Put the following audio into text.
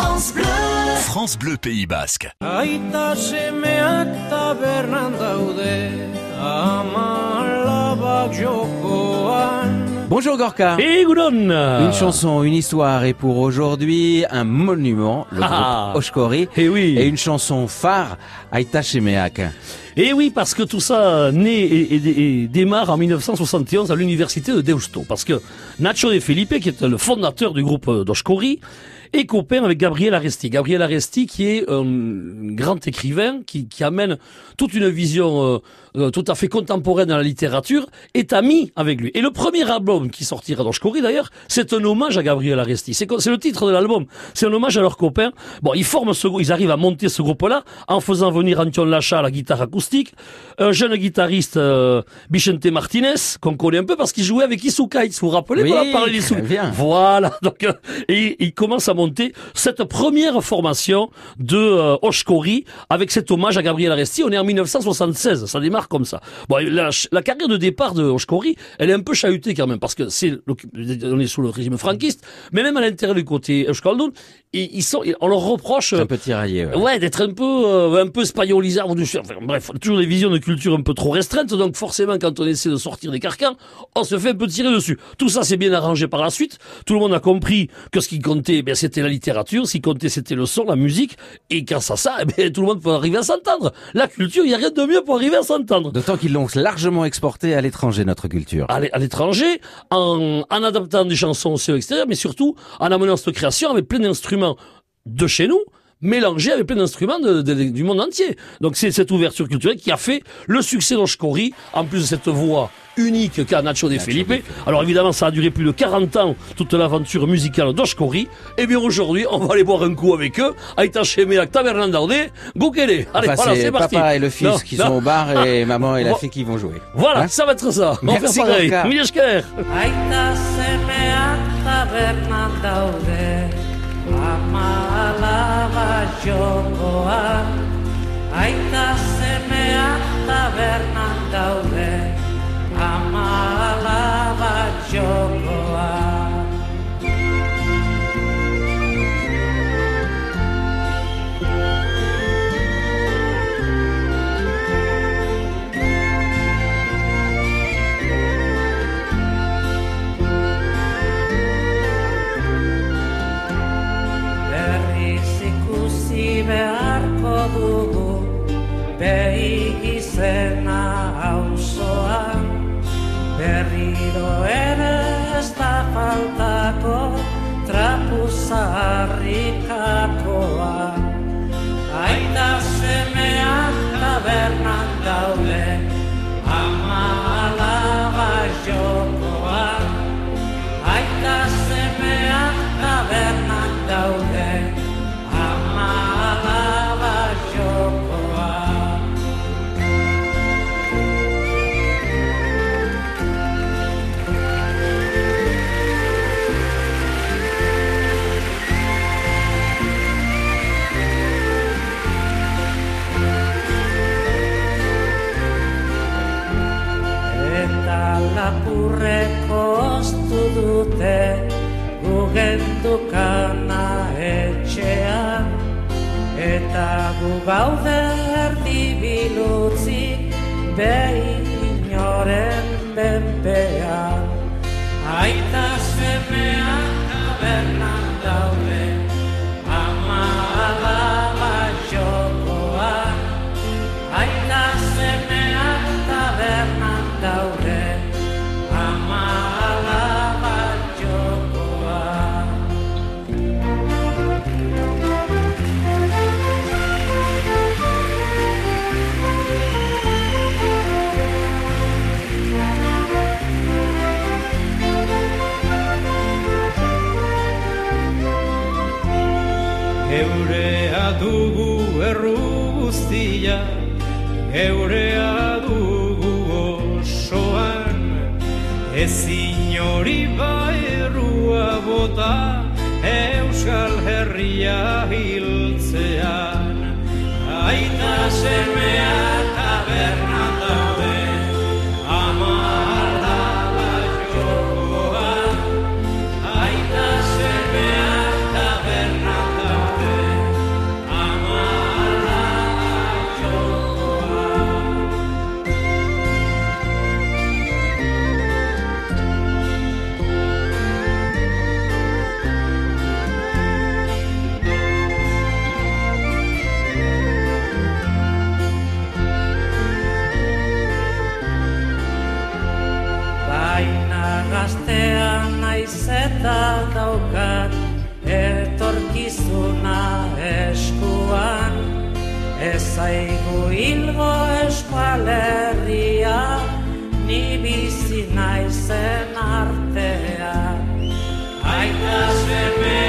France Bleu. France Bleu Pays Basque. Aita semeak tabernan daude, ama alabak jokoan. Bonjour Gorka. Et Goudon Une chanson, une histoire et pour aujourd'hui un monument, le Ah. groupe Oshkori. Eh oui. Et une chanson phare, Aïta Shemeak. Et oui, parce que tout ça naît et, et- et démarre en 1971 à l'université de Deusto. Parce que Nacho De Felipe, qui est le fondateur du groupe d'Oshkori, est copain avec Gabriel Aresti. Gabriel Aresti, qui est un grand écrivain, qui, qui amène toute une vision euh, euh, tout à fait contemporaine dans la littérature, est ami avec lui. Et le premier album qui sortira d'Oshkori, d'ailleurs, c'est un hommage à Gabriel Aresti. C'est le titre de l'album. C'est un hommage à leurs copains. Bon, ils forment ce ils arrivent à monter ce groupe-là en faisant venir Antion Lacha à la guitare acoustique, un jeune guitariste, euh, Bichente Martinez, qu'on connaît un peu parce qu'il jouait avec Isukai. Vous vous rappelez Oui, d'Isukai bien. Voilà. Donc, euh, et il commence à cette première formation de euh, Oshkori avec cet hommage à Gabriel Aresti. On est en 1976. Ça démarre comme ça. Bon, la, carrière de départ de Oshkori, elle est un peu chahutée quand même parce que c'est, on est sous le régime franquiste, mais même à l'intérieur du côté Euskaldun, ils, ils sont, on leur reproche un peu tiraillé. ouais. Ouais, d'être un peu, euh, un peu spagnolisard. ou Enfin, bref, toujours des visions de culture un peu trop restreintes. Donc forcément, quand on essaie de sortir des carcans, on se fait un peu tirer dessus. Tout ça, c'est bien arrangé par la suite. Tout le monde a compris que ce qui comptait, ben, c'était la littérature. Ce qui comptait, c'était le son, la musique. Et grâce à ça, eh ben, tout le monde peut arriver à s'entendre. La culture, il n'y a rien de mieux pour arriver à s'entendre D'autant qu'ils l'ont largement exporté à l'étranger, notre culture. à l'é- à l'étranger, en, en adaptant des chansons aussi à l'extérieur, mais surtout en amenant cette création avec plein d'instruments de chez nous, mélangés avec plein d'instruments de- de- du monde entier. Donc c'est cette ouverture culturelle qui a fait le succès d'Oshkori, en plus de cette voix unique qu'a Nacho De Felipe. Alors évidemment, ça a duré plus de 40 ans, toute l'aventure musicale d'Oshkori. Et bien aujourd'hui, on va aller boire un coup avec eux, Tavernan Daude, Goukele. Allez, Enfin, voilà, c'est c'est parti. papa et le fils Non, qui non. sont au bar et maman et la fille qui vont jouer. Voilà, Hein ça va être ça. On va faire pareil. jokoa oa tabernan dute Gugendukana etxean Eta gu gaude erdi bilutzi Behin inoren benpean Aita semeak Geurea dugu erru guztia, geurea dugu osoan, ez inori bairua bota, Euskal Herria hiltzean. Aita semea astean naiz eta daukat etorkizuna eskuan. Ez aigu hilgo eskualerria ni bizi naizen artea Aita zemen